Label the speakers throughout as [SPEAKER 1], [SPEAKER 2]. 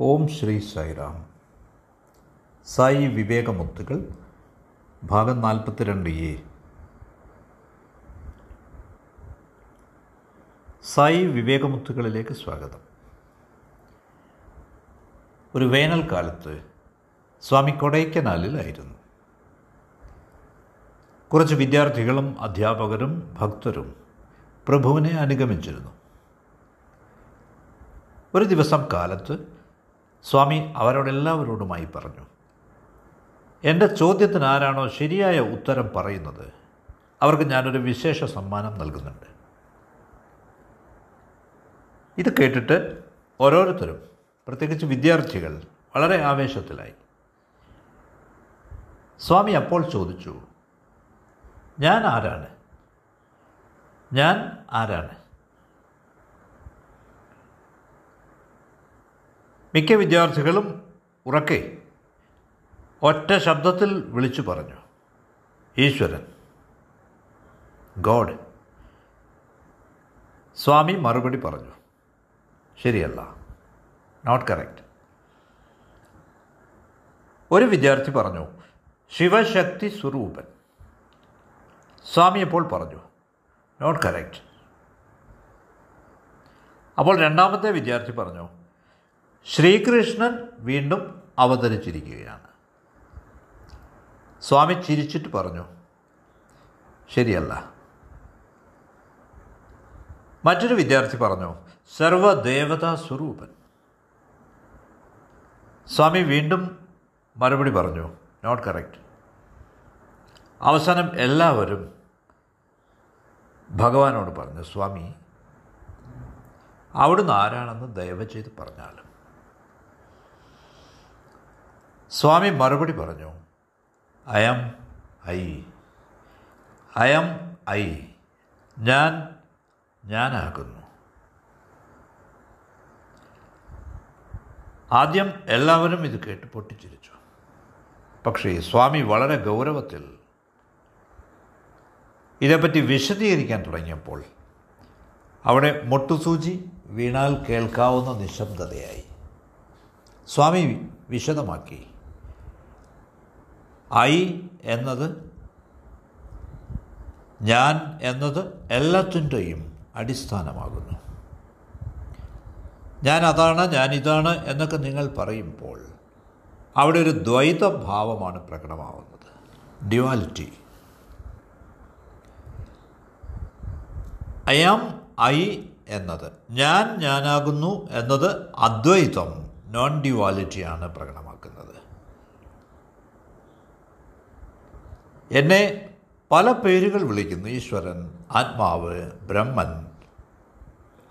[SPEAKER 1] ഓം ശ്രീ സായിറാം സായി വിവേകമുത്തുകൾ ഭാഗം നാൽപ്പത്തിരണ്ട് എ. സായി വിവേകമുത്തുകളിലേക്ക് സ്വാഗതം. ഒരു വേനൽക്കാലത്ത് സ്വാമി കൊടൈക്കനാലിലായിരുന്നു. കുറച്ച് വിദ്യാർത്ഥികളും അധ്യാപകരും ഭക്തരും പ്രഭുവിനെ അനുഗമിച്ചിരുന്നു. ഒരു ദിവസം കാലത്ത് സ്വാമി അവരോടെല്ലാവരോടുമായി പറഞ്ഞു എന്റെ ചോദ്യത്തിന് ആരാണോ ശരിയായ ഉത്തരം പറയുന്നത്? അവർക്ക് ഞാനൊരു വിശേഷ സമ്മാനം നൽകുന്നുണ്ട്. ഇത് കേട്ടിട്ട് ഓരോരുത്തരും പ്രത്യേകിച്ച് വിദ്യാർത്ഥികൾ വളരെ ആവേശത്തിലായി. സ്വാമി അപ്പോൾ ചോദിച്ചു ഞാൻ ആരാണ്? ഞാൻ ആരാണ്? മിക്ക വിദ്യാർത്ഥികളും ഉറക്കെ ഒറ്റ ശബ്ദത്തിൽ വിളിച്ചു പറഞ്ഞു ഈശ്വരൻ ഗോഡ്. സ്വാമി മറുപടി പറഞ്ഞു ശരിയല്ല നോട്ട് കറക്റ്റ്. ഒരു വിദ്യാർത്ഥി പറഞ്ഞു ശിവശക്തി സ്വരൂപൻ. സ്വാമി അപ്പോൾ പറഞ്ഞു നോട്ട് കറക്റ്റ്. അപ്പോൾ രണ്ടാമത്തെ വിദ്യാർത്ഥി പറഞ്ഞു ശ്രീകൃഷ്ണൻ വീണ്ടും അവതരിച്ചിരിക്കുകയാണ്. സ്വാമി ചിരിച്ചിട്ട് പറഞ്ഞു ശരിയല്ല. മറ്റൊരു വിദ്യാർത്ഥി പറഞ്ഞു സർവദേവതാ സ്വരൂപൻ. സ്വാമി വീണ്ടും മറുപടി പറഞ്ഞു നോട്ട് കറക്റ്റ്. അവസാനം എല്ലാവരും ഭഗവാനോട് പറഞ്ഞു സ്വാമി അവിടുന്ന് ആരാണെന്ന് ദയവ് ചെയ്ത് പറഞ്ഞാലും സ്വാമി മറുപടി പറഞ്ഞു അയം ഐ. അയം ഐ. ഞാൻ ഞാനാകുന്നു. ആദ്യം എല്ലാവരും ഇത് കേട്ട് പൊട്ടിച്ചിരിച്ചു. പക്ഷേ സ്വാമി വളരെ ഗൗരവത്തിൽ ഇതേപ്പറ്റി വിശദീകരിക്കാൻ തുടങ്ങിയപ്പോൾ അവിടെ മുട്ടുസൂചി വീണാൽ കേൾക്കാവുന്ന നിശബ്ദതയായി. സ്വാമി വിശദമാക്കി. ഐ എന്നത് ഞാൻ എന്നത് എല്ലാത്തിന്റെയും അടിസ്ഥാനമാകുന്നു. ഞാൻ അതാണ് ഞാൻ ഇതാണ് എന്നൊക്കെ നിങ്ങൾ പറയുമ്പോൾ അവിടെ ഒരു ദ്വൈതഭാവമാണ് പ്രകടമാവുന്നത്. ഡ്യുവാലിറ്റി ഐ ആം ഐ എന്നത് ഞാൻ ഞാനാകുന്നു എന്നത് അദ്വൈതം നോൺ ഡ്യുവാലിറ്റിയാണ് പ്രകടമാക്കുന്നത് എന്നെ പല പേരുകൾ വിളിക്കുന്നു. ഈശ്വരൻ ആത്മാവ് ബ്രഹ്മൻ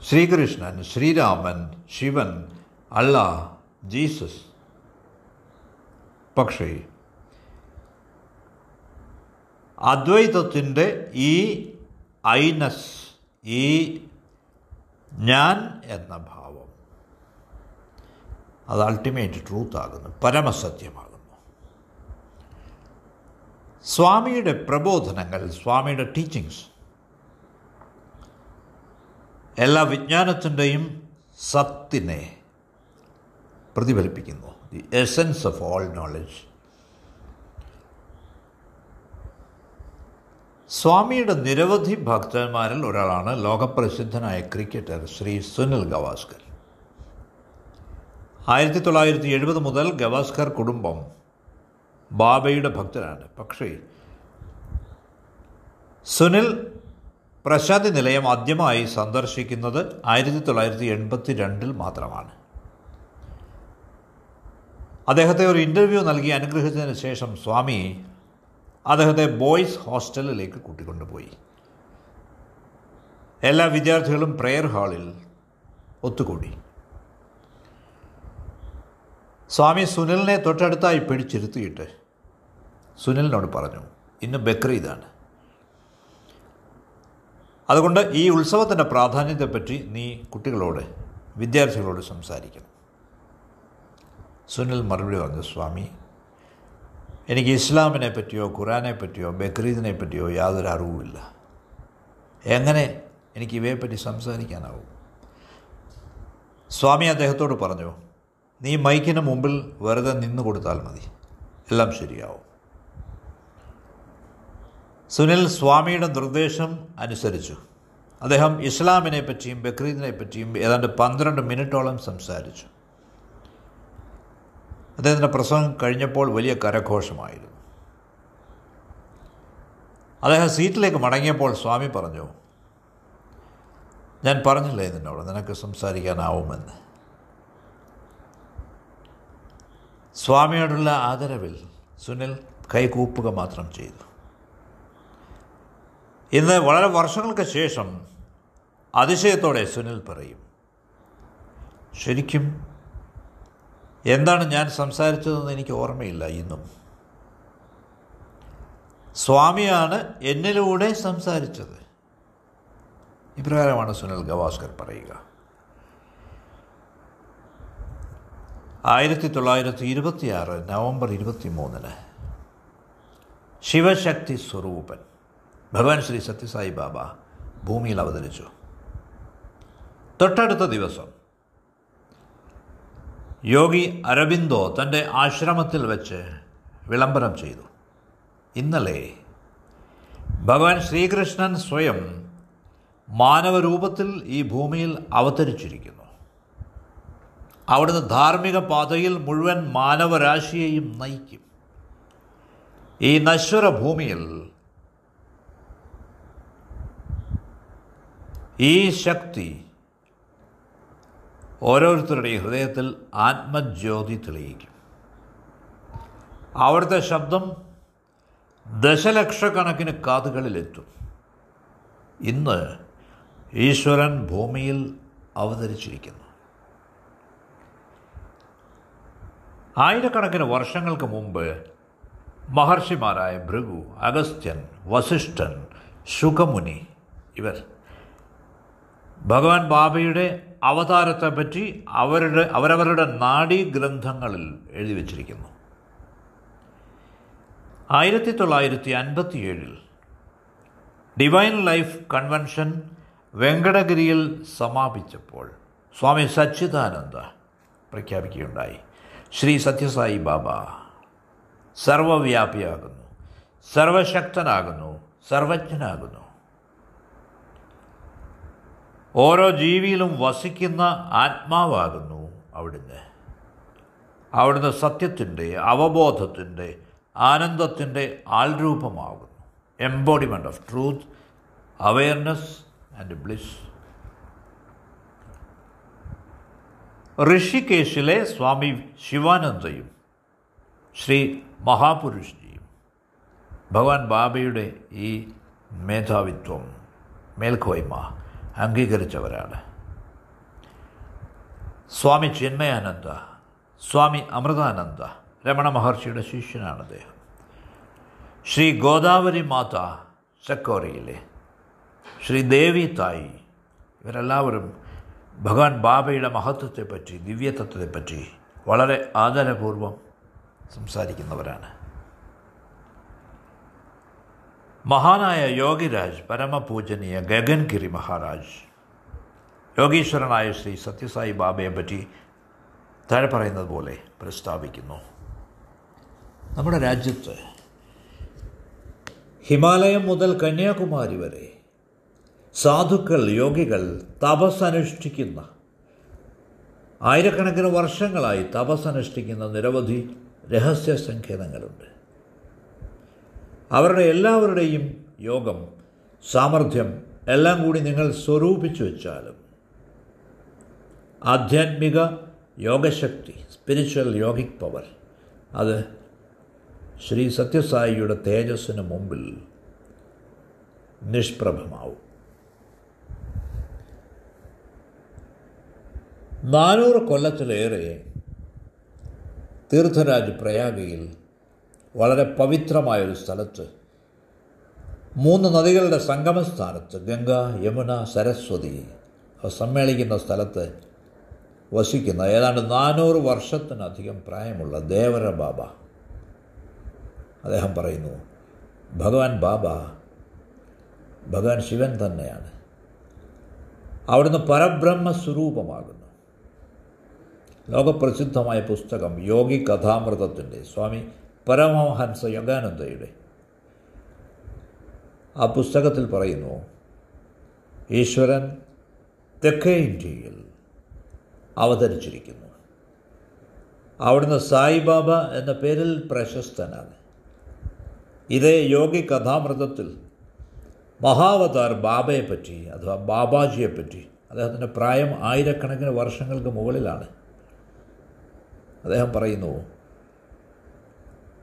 [SPEAKER 1] ശ്രീകൃഷ്ണൻ ശ്രീരാമൻ ശിവൻ അള്ള ജീസസ്. പക്ഷേ അദ്വൈതത്തിന്റെ ഈ ഐനസ് ഈ ഞാൻ എന്ന ഭാവം അത് അൾട്ടിമേറ്റ് ട്രൂത്ത് ആകുന്നു പരമസത്യമാകുന്നു. സ്വാമിയുടെ പ്രബോധനങ്ങൾ സ്വാമിയുടെ ടീച്ചിങ്സ് എല്ലാ വിജ്ഞാനത്തിന്റെയും സത്തിനെ പ്രതിഫലിപ്പിക്കുന്നു. The essence of all knowledge സ്വാമിയുടെ നിരവധി ഭക്തന്മാരിൽ ഒരാളാണ് ലോകപ്രസിദ്ധനായ ക്രിക്കറ്റർ ശ്രീ സുനിൽ ഗവാസ്കർ. ആയിരത്തി തൊള്ളായിരത്തി എഴുപത് മുതൽ ഗവാസ്കർ കുടുംബം ബാബയുടെ ഭക്തനാണ് പക്ഷേ സുനിൽ പ്രശാന്തി നിലയം ആദ്യമായി സന്ദർശിക്കുന്നത് ആയിരത്തി തൊള്ളായിരത്തി എൺപത്തി രണ്ടിൽ മാത്രമാണ്. അദ്ദേഹത്തെ ഒരു ഇന്റർവ്യൂ നൽകി അനുഗ്രഹിച്ചതിന് ശേഷം സ്വാമി അദ്ദേഹത്തെ ബോയ്സ് ഹോസ്റ്റലിലേക്ക് കൂട്ടിക്കൊണ്ടുപോയി. എല്ലാ വിദ്യാർത്ഥികളും പ്രെയർ ഹാളിൽ ഒത്തുകൂടി. സ്വാമി സുനിലിനെ തൊട്ടടുത്തായി പിടിച്ചിരുത്തിയിട്ട് സുനിലിനോട് പറഞ്ഞു ഇന്ന് ബക്രീദാണ് അതുകൊണ്ട് ഈ ഉത്സവത്തിന്റെ പ്രാധാന്യത്തെപ്പറ്റി നീ കുട്ടികളോട് വിദ്യാർത്ഥികളോട് സംസാരിക്കണം. സുനിൽ മറുപടി പറഞ്ഞു സ്വാമി എനിക്ക് ഇസ്ലാമിനെ പറ്റിയോ ഖുറാനെ പറ്റിയോ ബക്രീദിനെ പറ്റിയോ യാതൊരു അറിവുമില്ല. എങ്ങനെ എനിക്ക് ഇവയെപ്പറ്റി സംസാരിക്കാനാവും? സ്വാമി അദ്ദേഹത്തോട് പറഞ്ഞു നീ മൈക്കിന് മുമ്പിൽ വെറുതെ നിന്ന് കൊടുത്താൽ മതി. എല്ലാം ശരിയാവും. സുനിൽ സ്വാമിയുടെ നിർദ്ദേശം അനുസരിച്ചു. അദ്ദേഹം ഇസ്ലാമിനെ പറ്റിയും ബക്രീദിനെ പറ്റിയും ഏതാണ്ട് പന്ത്രണ്ട് മിനിറ്റോളം സംസാരിച്ചു. അദ്ദേഹത്തിന്റെ പ്രസംഗം കഴിഞ്ഞപ്പോൾ വലിയ കരഘോഷമായിരുന്നു. അദ്ദേഹം സീറ്റിലേക്ക് മടങ്ങിയപ്പോൾ സ്വാമി പറഞ്ഞു ഞാൻ പറഞ്ഞില്ലേ നിന്നോട്? നിനക്ക് സംസാരിക്കാനാവുമെന്ന്. സ്വാമിയോടുള്ള ആദരവിൽ സുനിൽ കൈകൂപ്പുക മാത്രം ചെയ്തു. ഇന്ന് വളരെ വർഷങ്ങൾക്ക് ശേഷം അതിശയത്തോടെ സുനിൽ പറയും ശരിക്കും എന്താണ് ഞാൻ സംസാരിച്ചതെന്ന് എനിക്ക് ഓർമ്മയില്ല ഇന്നും. സ്വാമിയാണ് എന്നിലൂടെ സംസാരിച്ചത്. ഇപ്രകാരമാണ് സുനിൽ ഗവാസ്കർ പറയുക. ആയിരത്തി തൊള്ളായിരത്തി ഇരുപത്തിയാറ് നവംബർ ഇരുപത്തി മൂന്നിന് ശിവശക്തി സ്വരൂപൻ ഭഗവാൻ ശ്രീ സത്യസായി ബാബ ഭൂമിയിൽ അവതരിച്ചു. തൊട്ടടുത്ത ദിവസം യോഗി അരവിന്ദോ തന്റെ ആശ്രമത്തിൽ വെച്ച് വിളംബരം ചെയ്തു. ഇന്നലെ ഭഗവാൻ ശ്രീകൃഷ്ണൻ സ്വയം മാനവരൂപത്തിൽ ഈ ഭൂമിയിൽ അവതരിച്ചിരിക്കുന്നു. അവിടുന്ന് ധാർമ്മിക പാതയിൽ മുഴുവൻ മാനവരാശിയെയും നയിക്കും. ഈ നശ്വര ഭൂമിയിൽ ഈ ശക്തി ഓരോരുത്തരുടെയും ഹൃദയത്തിൽ ആത്മജ്യോതി തെളിയിക്കും. അവിടുത്തെ ശബ്ദം ദശലക്ഷക്കണക്കിന് കാതുകളിലെത്തും. ഇന്ന് ഈശ്വരൻ ഭൂമിയിൽ അവതരിച്ചിരിക്കുന്നു. ആയിരക്കണക്കിന് വർഷങ്ങൾക്ക് മുമ്പ് മഹർഷിമാരായ ഭൃഗു അഗസ്ത്യൻ വസിഷ്ഠൻ ശുഖമുനി ഇവർ ഭഗവാൻ ബാബയുടെ അവതാരത്തെപ്പറ്റി അവരുടെ അവരവരുടെ നാഡീഗ്രന്ഥങ്ങളിൽ എഴുതി വച്ചിരിക്കുന്നു. ആയിരത്തി തൊള്ളായിരത്തി അൻപത്തിയേഴിൽ ഡിവൈൻ ലൈഫ് കൺവെൻഷൻ വെങ്കടഗിരിയിൽ സമാപിച്ചപ്പോൾ സ്വാമി സച്ചിദാനന്ദ പ്രഖ്യാപിക്കുകയുണ്ടായി. ശ്രീ സത്യസായി ബാബ. സർവവ്യാപിയാകുന്നു. സർവശക്തനാകുന്നു. സർവജ്ഞനാകുന്നു. ഓരോ ജീവിയിലും വസിക്കുന്ന ആത്മാവാകുന്നു അവിടുന്ന്. അവിടുന്ന് സത്യത്തിന്റെ അവബോധത്തിന്റെ ആനന്ദത്തിന്റെ ആൾരൂപമാകുന്നു. Embodiment of truth awareness and bliss ഋഷികേശിലെ Swami ശിവാനന്ദയും ശ്രീ മഹാപുരുഷ്ജിയും ഭഗവാൻ ബാബയുടെ ഈ മേധാവിത്വം മേൽക്കോയ്മ അംഗീകരിച്ചവരാണ്. സ്വാമി ചിന്മയാനന്ദ സ്വാമി അമൃതാനന്ദ രമണ മഹർഷിയുടെ ശിഷ്യനാണ് അദ്ദേഹം. ശ്രീ ഗോദാവരി മാത ചക്കോറിയിലെ ശ്രീ ദേവി തായി ഇവരെല്ലാവരും ഭഗവാൻ ബാബയുടെ മഹത്വത്തെപ്പറ്റി ദിവ്യതത്വത്തെപ്പറ്റി വളരെ ആദരപൂർവം സംസാരിക്കുന്നവരാണ്. മഹാനായ യോഗിരാജ് പരമപൂജനീയ ഗഗൻഗിരി മഹാരാജ് യോഗീശ്വരനായ ശ്രീ സത്യസായി ബാബയെ പറ്റി താഴെ പറയുന്നത് പോലെ പ്രസ്താവിക്കുന്നു. നമ്മുടെ രാജ്യത്ത് ഹിമാലയം മുതൽ കന്യാകുമാരി വരെ സാധുക്കൾ യോഗികൾ തപസ്സനുഷ്ഠിക്കുന്ന ആയിരക്കണക്കിന് വർഷങ്ങളായി തപസ്സനുഷ്ഠിക്കുന്ന നിരവധി രഹസ്യ സങ്കേതങ്ങളുണ്ട്. അവരുടെ എല്ലാവരുടെയും യോഗം സാമർഥ്യം എല്ലാം കൂടി നിങ്ങൾ സ്വരൂപിച്ചു വെച്ചാലും ആധ്യാത്മിക യോഗശക്തി സ്പിരിച്വൽ യോഗിക് പവർ അത് ശ്രീ സത്യസായിയുടെ തേജസ്സിന് മുമ്പിൽ നിഷ്പ്രഭമാവും. നാനൂറ് കൊല്ലത്തിലേറെ തീർത്ഥരാജ് പ്രയാഗയിൽ വളരെ പവിത്രമായൊരു സ്ഥലത്ത് മൂന്ന് നദികളുടെ സംഗമസ്ഥാനത്ത് ഗംഗ യമുന സരസ്വതി അവ സമ്മേളിക്കുന്ന സ്ഥലത്ത് വസിക്കുന്ന ഏതാണ്ട് നാനൂറ് വർഷത്തിനധികം പ്രായമുള്ള ദേവര ബാബ. അദ്ദേഹം പറയുന്നു ഭഗവാൻ ബാബ ഭഗവാൻ ശിവൻ തന്നെയാണ്. അവിടുന്ന് പരബ്രഹ്മ സ്വരൂപമാകുന്നു ലോകപ്രസിദ്ധമായ പുസ്തകം യോഗി കഥാമൃതത്തിന്റെ സ്വാമി പരമഹംസ യോഗാനന്ദയുടെ. ആ പുസ്തകത്തിൽ പറയുന്നു ഈശ്വരൻ തെക്കേ ഇന്ത്യയിൽ അവതരിച്ചിരിക്കുന്നു. അവിടുന്ന് സായിബാബ എന്ന പേരിൽ പ്രശസ്തനാണ്. ഇതേ യോഗി കഥാമൃതത്തിൽ മഹാവതാർ ബാബയെപ്പറ്റി അഥവാ ബാബാജിയെപ്പറ്റി അദ്ദേഹത്തിന്റെ പ്രായം ആയിരക്കണക്കിന് വർഷങ്ങൾക്ക് മുകളിലാണ്. അദ്ദേഹം പറയുന്നു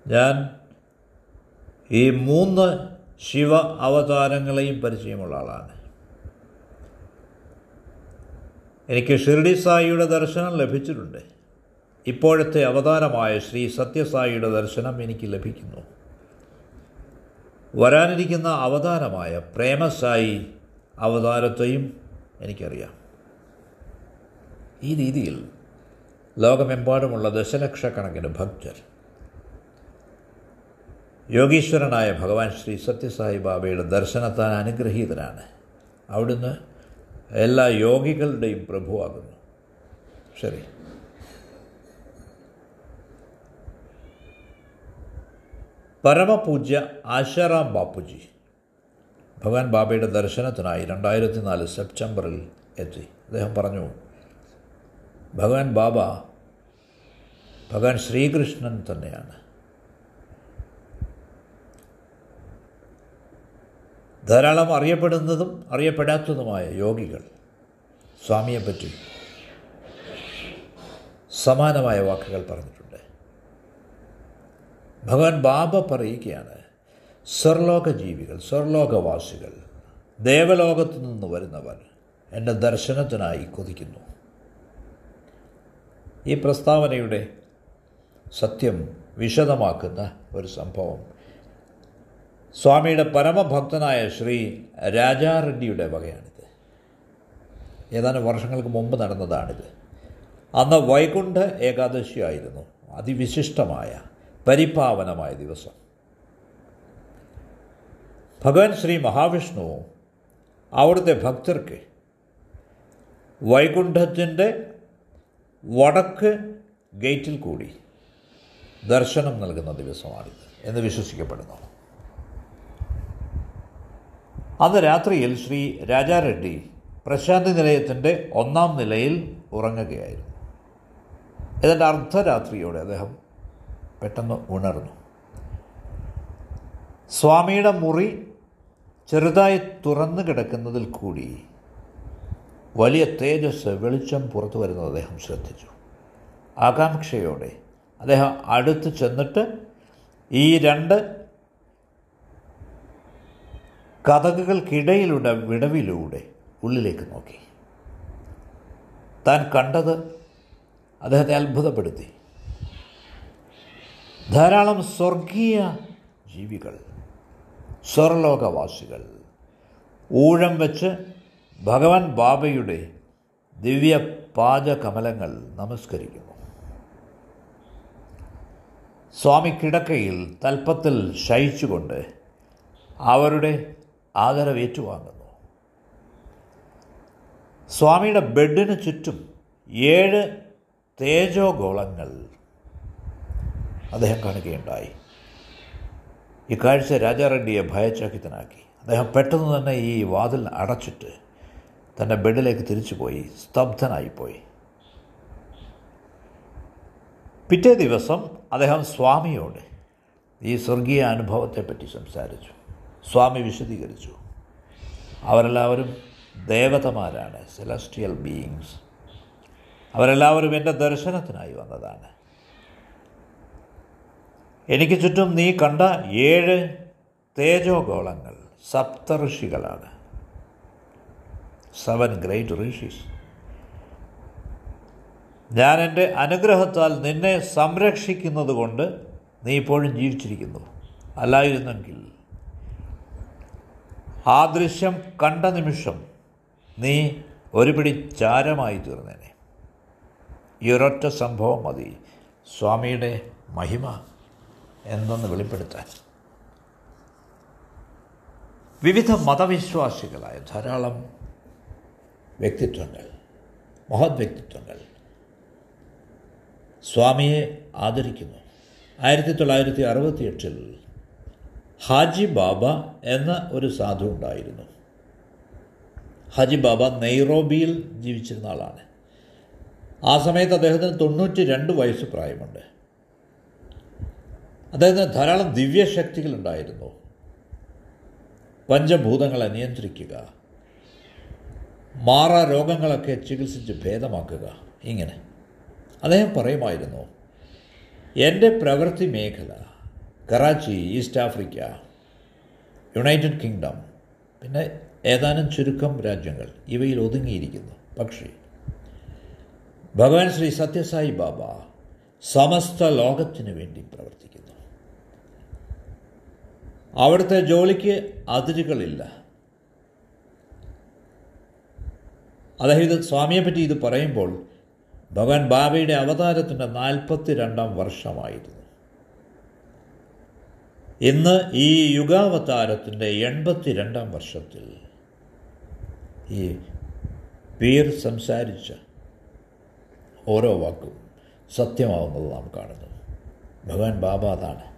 [SPEAKER 1] ഞാൻ ഈ മൂന്ന് ശിവ അവതാരങ്ങളെയും പരിചയമുള്ള ആളാണ്. എനിക്ക് ഷിർഡി സായിയുടെ ദർശനം ലഭിച്ചിട്ടുണ്ട്. ഇപ്പോഴത്തെ അവതാരമായ ശ്രീ സത്യസായിയുടെ ദർശനം എനിക്ക് ലഭിക്കുന്നു. വരാനിരിക്കുന്ന അവതാരമായ പ്രേമസായി അവതാരത്തെയും എനിക്കറിയാം. ഈ രീതിയിൽ ലോകമെമ്പാടുമുള്ള ദശലക്ഷക്കണക്കിന് ഭക്തർ. യോഗീശ്വരനായ ഭഗവാൻ ശ്രീ സത്യസായി ബാബയുടെ ദർശനത്താൻ അനുഗ്രഹീതനാണ് അവിടുന്ന് എല്ലാ യോഗികളുടെയും പ്രഭുവാകുന്നു. ശരി. പരമപൂജ്യ ആശാറാം ബാപ്പുജി. ഭഗവാൻ ബാബയുടെ ദർശനത്തിനായി രണ്ടായിരത്തി നാല് സെപ്റ്റംബറിൽ എത്തി. അദ്ദേഹം പറഞ്ഞു ഭഗവാൻ ബാബ ഭഗവാൻ ശ്രീകൃഷ്ണൻ തന്നെയാണ്. ധാരാളം അറിയപ്പെടുന്നതും അറിയപ്പെടാത്തതുമായ യോഗികൾ സ്വാമിയെപ്പറ്റി സമാനമായ വാക്കുകൾ പറഞ്ഞിട്ടുണ്ട്. ഭഗവാൻ ബാബ പറയുകയാണ് സ്വർലോക ജീവികൾ സ്വർലോകവാസികൾ ദേവലോകത്തു നിന്ന് വരുന്നവർ എന്റെ ദർശനത്തിനായി കൊതിക്കുന്നു. ഈ പ്രസ്താവനയുടെ സത്യം വിശദമാക്കുന്ന ഒരു സംഭവം. സ്വാമിയുടെ പരമഭക്തനായ ശ്രീ രാജാറെഡ്ഡിയുടെ വകയാണിത്. ഏതാനും വർഷങ്ങൾക്ക് മുമ്പ് നടന്നതാണിത്. അന്ന് വൈകുണ്ഠ ഏകാദശിയായിരുന്നു. അതിവിശിഷ്ടമായ പരിപാവനമായ ദിവസം. ഭഗവാൻ ശ്രീ മഹാവിഷ്ണു അവിടുത്തെ ഭക്തർക്ക് വൈകുണ്ഠത്തിന്റെ വടക്ക് ഗേറ്റിൽ കൂടി ദർശനം നൽകുന്ന ദിവസമാണിത് എന്ന് വിശ്വസിക്കപ്പെടുന്നു. അന്ന് രാത്രിയിൽ ശ്രീ രാജാറെഡ്ഡി പ്രശാന്തി നിലയത്തിന്റെ ഒന്നാം നിലയിൽ ഉറങ്ങുകയായിരുന്നു. ഇതിന്റെ അർദ്ധരാത്രിയോടെ അദ്ദേഹം പെട്ടെന്ന് ഉണർന്നു. സ്വാമിയുടെ മുറി ചെറുതായി തുറന്നു കിടക്കുന്നതിൽ കൂടി വലിയ തേജസ് വെളിച്ചം പുറത്തു വരുന്നത് അദ്ദേഹം ശ്രദ്ധിച്ചു. ആകാംക്ഷയോടെ അദ്ദേഹം അടുത്ത് ചെന്നിട്ട് ഈ രണ്ട് കഥകൾക്കിടയിലൂടെ വിടവിലൂടെ ഉള്ളിലേക്ക് നോക്കി. താൻ കണ്ടത് അദ്ദേഹത്തെ അത്ഭുതപ്പെടുത്തി. ധാരാളം സ്വർഗീയ ജീവികൾ സ്വർലോകവാസികൾ ഊഴം വെച്ച് ഭഗവാൻ ബാബയുടെ ദിവ്യ പാദകമലങ്ങൾ നമസ്കരിക്കുന്നു. സ്വാമി കിടക്കയിൽ തൽപ്പത്തിൽ ശയിച്ചുകൊണ്ട് അവരുടെ ആദരവേറ്റുവാങ്ങുന്നു സ്വാമിയുടെ ബെഡിന് ചുറ്റും ഏഴ് തേജോഗോളങ്ങൾ അദ്ദേഹം കാണുകയുണ്ടായി. ഇക്കാഴ്ച കാഴ്ച രാജാറെഡ്ഡിയെ ഭയചകിതനാക്കി. അദ്ദേഹം പെട്ടെന്ന് തന്നെ ഈ വാതിൽ അടച്ചിട്ട് തന്റെ ബെഡിലേക്ക് തിരിച്ചുപോയി സ്തബ്ധനായിപ്പോയി. പിറ്റേ ദിവസം അദ്ദേഹം സ്വാമിയോട് ഈ സ്വർഗീയ അനുഭവത്തെപ്പറ്റി സംസാരിച്ചു. സ്വാമി വിശദീകരിച്ചു. അവരെല്ലാവരും ദേവതമാരാണ് സെലസ്ട്രിയൽ ബീയിങ്സ് അവരെല്ലാവരും എന്റെ ദർശനത്തിനായി വന്നതാണ്. എനിക്ക് ചുറ്റും നീ കണ്ട ഏഴ് തേജോഗോളങ്ങൾ സപ്തഋഷികളാണ്. സെവൻ ഗ്രേറ്റ് റീഷീസ് ഞാൻ എന്റെ അനുഗ്രഹത്താൽ നിന്നെ സംരക്ഷിക്കുന്നത് കൊണ്ട് നീ ഇപ്പോഴും ജീവിച്ചിരിക്കുന്നു. അല്ലായിരുന്നെങ്കിൽ ആ ദൃശ്യം കണ്ട നിമിഷം നീ ഒരു പിടി ചാരമായി തീർന്നേനെ. ഈ ഒരൊറ്റ സംഭവം മതി. സ്വാമിയുടെ മഹിമ എന്തെന്ന് വെളിപ്പെടുത്താൻ. വിവിധ മതവിശ്വാസികളായ ധാരാളം വ്യക്തിത്വങ്ങൾ മഹത് വ്യക്തിത്വങ്ങൾ. സ്വാമിയെ ആദരിക്കുന്നു. ആയിരത്തി തൊള്ളായിരത്തി അറുപത്തി എട്ടിൽ ഹാജി ബാബ എന്ന ഒരു സാധു ഉണ്ടായിരുന്നു. ഹാജി ബാബ നെയ്റോബിയിൽ ജീവിച്ചിരുന്ന ആളാണ്. ആ സമയത്ത് അദ്ദേഹത്തിന് തൊണ്ണൂറ്റി രണ്ട് വയസ്സ് പ്രായമുണ്ട്. അദ്ദേഹത്തിന് ധാരാളം ദിവ്യശക്തികളുണ്ടായിരുന്നു പഞ്ചഭൂതങ്ങളെ നിയന്ത്രിക്കുക മാറാ രോഗങ്ങളൊക്കെ ചികിത്സിച്ച് ഭേദമാക്കുക. ഇങ്ങനെ. അദ്ദേഹം പറയുമായിരുന്നു എന്റെ പ്രവൃത്തി മേഖല Karachi East Africa United Kingdom പിന്നെ ഏതാനും ചുരുക്കം രാജ്യങ്ങൾ ഇവയിൽ ഒതുങ്ങിയിരിക്കുന്നു. പക്ഷേ ഭഗവാൻ ശ്രീ സത്യസായി ബാബ സമസ്ത ലോകത്തിന് വേണ്ടി പ്രവർത്തിക്കുന്നു. അവിടുത്തെ ജോലിക്ക് അതിരുകളില്ല. അദ്ദേഹം സ്വാമിയെ പറ്റി ഇത് പറയുമ്പോൾ ഭഗവാൻ ബാബയുടെ അവതാരത്തിന്റെ നാൽപ്പത്തി രണ്ടാം വർഷമായിരുന്നു. ഇന്ന് ഈ യുഗാവതാരത്തിന്റെ എൺപത്തി രണ്ടാം വർഷത്തിൽ ഈ പീർ സംസാരിച്ച ഓരോ വാക്കും സത്യമാവുന്നത് നാം കാണുന്നു. ഭഗവാൻ ബാബ അതാണ്.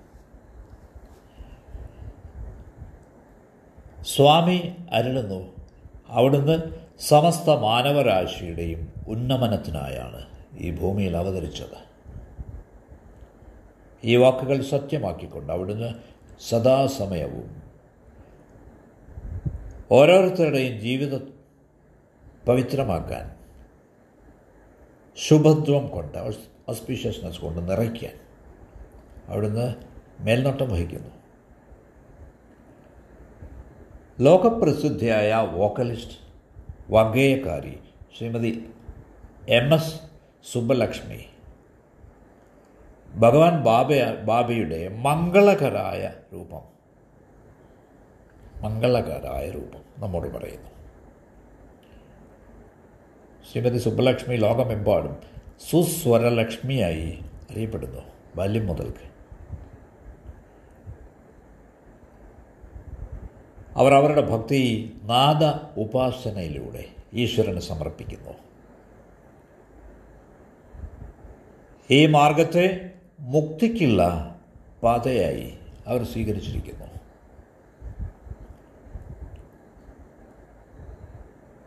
[SPEAKER 1] സ്വാമി അരുളുന്നു. അവിടുന്ന് സമസ്ത മാനവരാശിയുടെയും ഉന്നമനത്തിനായാണ് ഈ ഭൂമിയിൽ അവതരിച്ചത്. ഈ വാക്കുകൾ സത്യമാക്കിക്കൊണ്ട് അവിടുന്ന് സദാസമയവും ഓരോരുത്തരുടെയും ജീവിത പവിത്രമാക്കാൻ ശുഭത്വം കൊണ്ട് അസ്പീഷ്യസ്നെസ് കൊണ്ട് നിറയ്ക്കാൻ അവിടുന്ന് മേൽനോട്ടം വഹിക്കുന്നു. ലോകപ്രസിദ്ധിയായ വോക്കലിസ്റ്റ് വഗേയക്കാരി ശ്രീമതി എം എസ് സുബ്ബലക്ഷ്മി. ഭഗവാൻ ബാബ ബാബയുടെ മംഗളകരായ രൂപം. മംഗളകരായ രൂപം നമ്മോട് പറയുന്നു. ശ്രീമതി സുബ്ബലക്ഷ്മി ലോകമെമ്പാടും സുസ്വരലക്ഷ്മിയായി അറിയപ്പെടുന്നു. ബാല്യം മുതൽക്ക്. അവർ അവരുടെ ഭക്തി നാദ ഉപാസനയിലൂടെ ഈശ്വരന് സമർപ്പിക്കുന്നു. ഈ മാർഗത്തെ മുക്തിക്കുള്ള പാതയായി അവർ സ്വീകരിച്ചിരിക്കുന്നു.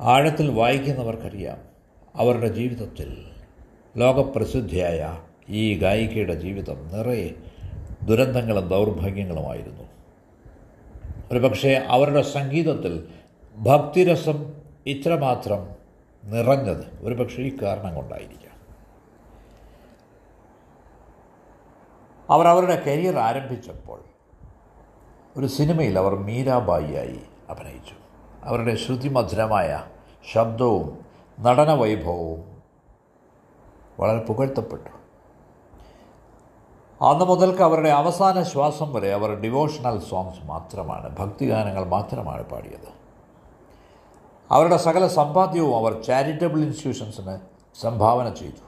[SPEAKER 1] ആഴത്തിൽ വായിക്കുന്നവർക്കറിയാം അവരുടെ ജീവിതത്തിൽ ലോകപ്രസിദ്ധിയായ ഈ ഗായികയുടെ ജീവിതം നിറയെ ദുരന്തങ്ങളും ദൗർഭാഗ്യങ്ങളുമായിരുന്നു. ഒരുപക്ഷെ അവരുടെ സംഗീതത്തിൽ ഭക്തിരസം ഇത്രമാത്രം നിറഞ്ഞത് ഒരുപക്ഷെ ഈ കാരണം കൊണ്ടായിരിക്കാം. അവർ അവരുടെ കരിയർ ആരംഭിച്ചപ്പോൾ ഒരു സിനിമയിൽ അവർ മീരാബായിയായി അഭിനയിച്ചു. അവരുടെ ശ്രുതിമധുരമായ ശബ്ദവും നടന വൈഭവവും വളരെ പുകഴ്ത്തപ്പെട്ടു. അന്ന് മുതൽക്ക് അവരുടെ അവസാന ശ്വാസം വരെ അവർ ഡിവോഷണൽ സോങ്സ് മാത്രമാണ് ഭക്തിഗാനങ്ങൾ മാത്രമാണ് പാടിയത്. അവരുടെ സകല സമ്പാദ്യവും അവർ ചാരിറ്റബിൾ ഇൻസ്റ്റിറ്റ്യൂഷൻസിന് സംഭാവന ചെയ്തു.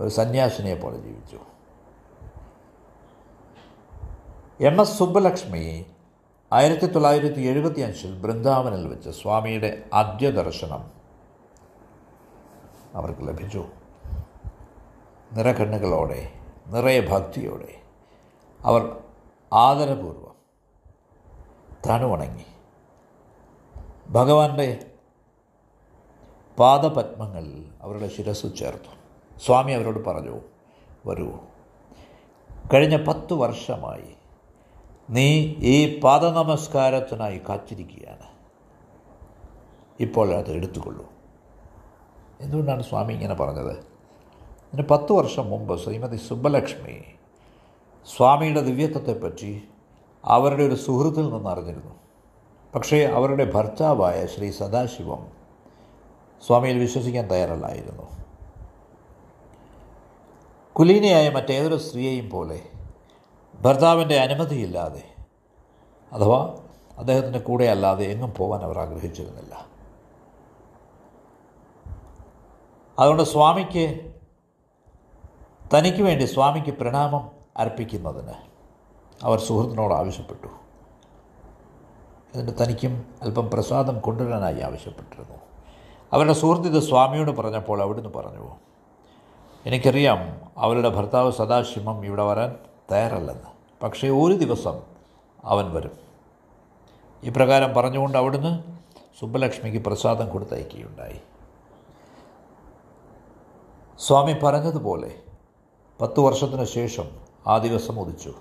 [SPEAKER 1] ഒരു സന്യാസിനിയെ പോലെ ജീവിച്ചു. എം എസ് സുബ്ബലക്ഷ്മി ആയിരത്തി തൊള്ളായിരത്തി എഴുപത്തി അഞ്ചിൽ ബൃന്ദാവനിൽ വെച്ച് സ്വാമിയുടെ ആദ്യ ദർശനം അവർക്ക് ലഭിച്ചു. നിറകണ്ണുകളോടെ നിറയെ ഭക്തിയോടെ അവർ ആദരപൂർവം തണുവണങ്ങി. ഭഗവാന്റെ പാദപത്മങ്ങളിൽ അവരുടെ ശിരസ് ചേർത്തു. സ്വാമി അവരോട് പറഞ്ഞു വരൂ കഴിഞ്ഞ പത്ത് വർഷമായി നീ ഈ പാദനമസ്കാരത്തിനായി കാത്തിരിക്കുകയാണ്. ഇപ്പോൾ അത് എടുത്തുകൊള്ളൂ. എന്തുകൊണ്ടാണ് സ്വാമി ഇങ്ങനെ പറഞ്ഞത്? ഇതിന് പത്ത് വർഷം മുമ്പ് ശ്രീമതി സുബ്ബലക്ഷ്മി സ്വാമിയുടെ ദിവ്യത്വത്തെപ്പറ്റി അവരുടെ ഒരു സുഹൃത്തിൽ നിന്ന് അറിഞ്ഞിരുന്നു. പക്ഷേ അവരുടെ ഭർത്താവായ ശ്രീ സദാശിവം സ്വാമിയിൽ വിശ്വസിക്കാൻ തയ്യാറല്ലായിരുന്നു. കുലീനയായ മറ്റേതൊരു സ്ത്രീയെയും പോലെ ഭർത്താവിന്റെ അനുമതിയില്ലാതെ അഥവാ അദ്ദേഹത്തിന്റെ കൂടെ അല്ലാതെ എങ്ങും പോകാൻ അവർ ആഗ്രഹിച്ചിരുന്നില്ല. അതുകൊണ്ട് സ്വാമിക്ക് തനിക്ക് വേണ്ടി സ്വാമിക്ക് പ്രണാമം അർപ്പിക്കുന്നതിന് അവർ സുഹൃത്തിനോട് ആവശ്യപ്പെട്ടു. എന്നിട്ട് തനിക്കും അല്പം പ്രസാദം കൊണ്ടുവരാനായി ആവശ്യപ്പെട്ടിരുന്നു. അവരുടെ സുഹൃത്ത് ഇത് സ്വാമിയോട് പറഞ്ഞപ്പോൾ അവിടുന്ന് പറഞ്ഞു എനിക്കറിയാം അവരുടെ ഭർത്താവ് സദാശിവം ഇവിടെ വരാൻ തയ്യാറല്ലെന്ന്. പക്ഷേ ഒരു ദിവസം അവൻ വരും. ഇപ്രകാരം പറഞ്ഞുകൊണ്ട് അവിടുന്ന് സുബ്ബലക്ഷ്മിക്ക് പ്രസാദം കൊടുത്തയക്കുകയുണ്ടായി. സ്വാമി പറഞ്ഞതുപോലെ പത്തു വർഷത്തിനു ശേഷം ആ ദിവസം ഉദിച്ചു.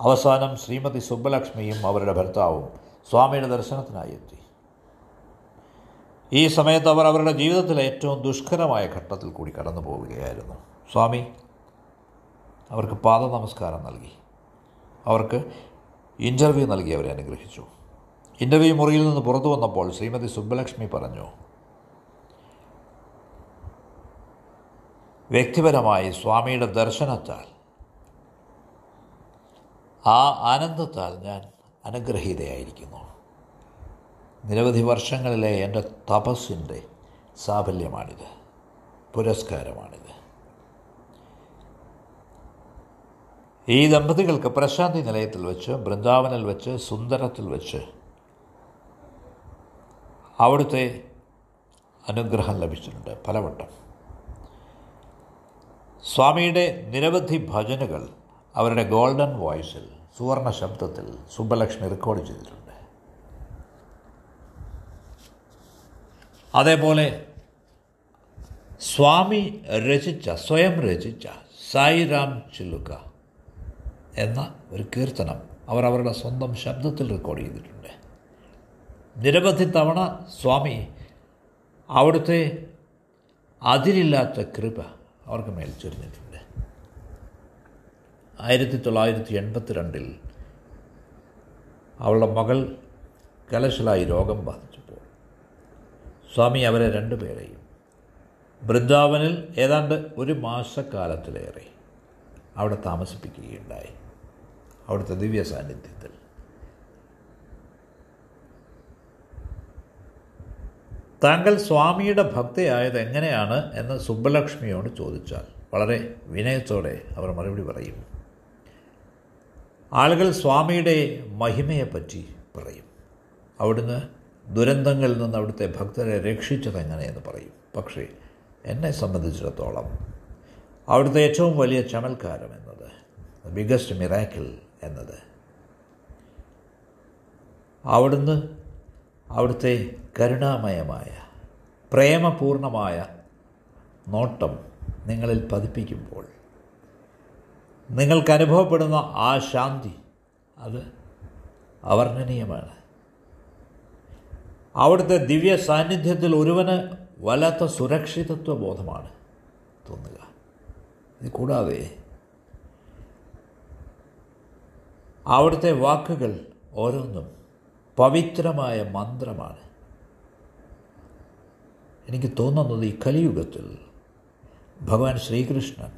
[SPEAKER 1] അവസാനം ശ്രീമതി സുബ്ബലക്ഷ്മിയും അവരുടെ ഭർത്താവും സ്വാമിയുടെ ദർശനത്തിനായി എത്തി. ഈ സമയത്ത് അവർ അവരുടെ ജീവിതത്തിലെ ഏറ്റവും ദുഷ്കരമായ ഘട്ടത്തിൽ കൂടി കടന്നു പോവുകയായിരുന്നു. സ്വാമി അവർക്ക് പാദ നമസ്കാരം നൽകി. അവർക്ക് ഇന്റർവ്യൂ നൽകി അവരെ അനുഗ്രഹിച്ചു. ഇന്റർവ്യൂ മുറിയിൽ നിന്ന് പുറത്തു വന്നപ്പോൾ ശ്രീമതി സുബ്ബലക്ഷ്മി പറഞ്ഞു വ്യക്തിപരമായി സ്വാമിയുടെ ദർശനത്താൽ. ആ ആനന്ദത്താൽ ഞാൻ അനുഗ്രഹീതയായിരിക്കുന്നു. നിരവധി വർഷങ്ങളിലെ എന്റെ തപസ്സിന്റെ സാഫല്യമാണിത്. പുരസ്കാരമാണിത്. ഈ ദമ്പതികൾക്ക് പ്രശാന്തി നിലയത്തിൽ വെച്ച് ബൃന്ദാവനിൽ വെച്ച് സുന്ദരത്തിൽ വെച്ച് അവിടുത്തെ അനുഗ്രഹം ലഭിച്ചിട്ടുണ്ട് പലവട്ടം. സ്വാമിയുടെ നിരവധി ഭജനുകൾ അവരുടെ ഗോൾഡൻ വോയിസിൽ സുവർണ ശബ്ദത്തിൽ സുബ്ബലക്ഷ്മി റെക്കോർഡ് ചെയ്തിട്ടുണ്ട്. അതേപോലെ സ്വാമി രചിച്ച സ്വയം രചിച്ച സായിറാം ചില്ലുക്ക എന്ന ഒരു കീർത്തനം അവർ അവരുടെ സ്വന്തം ശബ്ദത്തിൽ റെക്കോർഡ് ചെയ്തിട്ടുണ്ട്. നിരവധി തവണ സ്വാമി അവിടുത്തെ അതിരില്ലാത്ത കൃപ അവർക്ക് മേൽ ചൊരിഞ്ഞിട്ടുണ്ട്. ആയിരത്തി തൊള്ളായിരത്തി എൺപത്തി രണ്ടിൽ അവളുടെ മകൾ കലശലായി രോഗം ബാധിച്ചപ്പോൾ സ്വാമി അവരെ രണ്ടുപേരെയും ബൃന്ദാവനിൽ ഏതാണ്ട് ഒരു മാസക്കാലത്തിലേറെ അവിടെ താമസിപ്പിക്കുകയുണ്ടായി. അവിടുത്തെ ദിവ്യ സാന്നിധ്യത്തിൽ താങ്കൾ സ്വാമിയുടെ ഭക്തയായത് എങ്ങനെയാണ് എന്ന് സുബ്ബലക്ഷ്മിയോട് ചോദിച്ചാൽ വളരെ വിനയത്തോടെ അവർ മറുപടി പറയും. ആളുകൾ സ്വാമിയുടെ മഹിമയെപ്പറ്റി പറയും. അവിടുന്ന് ദുരന്തങ്ങളിൽ നിന്ന് അവിടുത്തെ ഭക്തരെ രക്ഷിച്ചത് എങ്ങനെയെന്ന് പറയും. പക്ഷേ എന്നെ സംബന്ധിച്ചിടത്തോളം അവിടുത്തെ ഏറ്റവും വലിയ ചമൽക്കാരം എന്നത് ബിഗസ്റ്റ് മിറാക്കിൾ എന്നത് അവിടുന്ന് അവിടുത്തെ കരുണാമയമായ പ്രേമപൂർണമായ നോട്ടം നിങ്ങളിൽ പതിപ്പിക്കുമ്പോൾ നിങ്ങൾക്ക് അനുഭവപ്പെടുന്ന ആ ശാന്തി അത് അവർണനീയമാണ്. അവിടുത്തെ ദിവ്യ സാന്നിധ്യത്തിൽ ഒരുവന് വല്ലാത്ത സുരക്ഷിതത്വ ബോധമാണ് തോന്നുക. ഇത് കൂടാതെ അവിടുത്തെ വാക്കുകൾ ഓരോന്നും പവിത്രമായ മന്ത്രമാണ്. എനിക്ക് തോന്നുന്നത് ഈ കലിയുഗത്തിൽ ഭഗവാൻ ശ്രീകൃഷ്ണൻ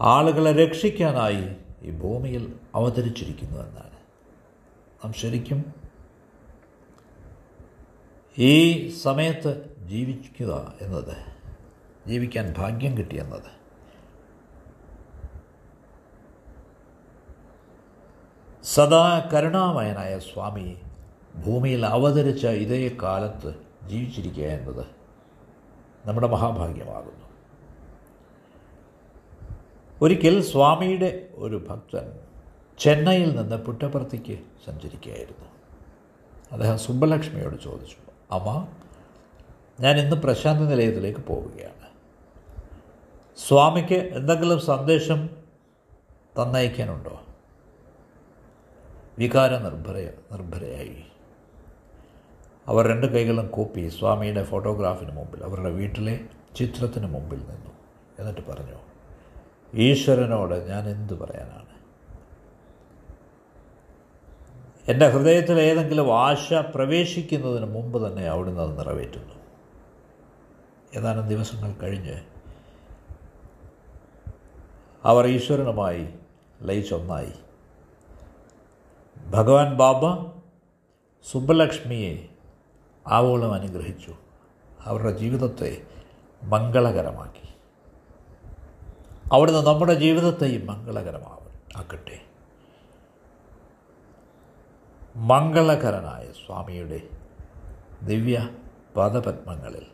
[SPEAKER 1] ആളുകളെ രക്ഷിക്കാനായി ഈ ഭൂമിയിൽ അവതരിച്ചിരിക്കുന്നു എന്നാണ്. നാം ശരിക്കും ഈ സമയത്ത് ജീവിക്കുക എന്നത് ജീവിക്കാൻ ഭാഗ്യം കിട്ടിയെന്നത് സദാ കരുണാമയനായ സ്വാമി ഭൂമിയിൽ അവതരിച്ച ഇതേ കാലത്ത് ജീവിച്ചിരിക്കുക എന്നത് നമ്മുടെ മഹാഭാഗ്യമാകുന്നു. ഒരിക്കൽ സ്വാമിയുടെ ഒരു ഭക്തൻ ചെന്നൈയിൽ നിന്ന് പുട്ടപ്പുറത്തേക്ക് സഞ്ചരിക്കുകയായിരുന്നു. അദ്ദേഹം സുബ്ബലക്ഷ്മിയോട് ചോദിച്ചു അമ്മ ഞാൻ ഇന്ന് പ്രശാന്തി നിലയത്തിലേക്ക് പോവുകയാണ്. സ്വാമിക്ക് എന്തെങ്കിലും സന്ദേശം തന്നയക്കാനുണ്ടോ? വികാര നിർഭര നിർഭരയായി. അവർ രണ്ട് കൈകളും കൂപ്പി സ്വാമിയുടെ ഫോട്ടോഗ്രാഫിന് മുമ്പിൽ അവരുടെ വീട്ടിലെ ചിത്രത്തിന് മുമ്പിൽ നിന്നു. എന്നിട്ട് പറഞ്ഞു ഈശ്വരനോട് ഞാൻ എന്തു പറയാനാണ്? എന്റെ ഹൃദയത്തിൽ ഏതെങ്കിലും ആശ പ്രവേശിക്കുന്നതിന് മുമ്പ് തന്നെ അവിടുന്ന് അത് നിറവേറ്റുന്നു. ഏതാനും ദിവസങ്ങൾ കഴിഞ്ഞ് അവർ ഈശ്വരനുമായി ലയിച്ചൊന്നായി. ഭഗവാൻ ബാബ സുബ്ബലക്ഷ്മിയെ ആവോളം അനുഗ്രഹിച്ചു. അവരുടെ ജീവിതത്തെ മംഗളകരമാക്കി. അവിടുന്ന് നമ്മുടെ ജീവിതത്തെയും മംഗളകരമാവും ആക്കട്ടെ മംഗളകരനായ സ്വാമിയുടെ ദിവ്യ പാദപത്മങ്ങളിൽ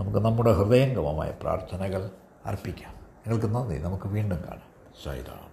[SPEAKER 1] നമുക്ക് നമ്മുടെ ഹൃദയംഗമമായ പ്രാർത്ഥനകൾ അർപ്പിക്കാം. നിങ്ങൾക്ക് നന്ദി. നമുക്ക് വീണ്ടും കാണാം. സൈറാം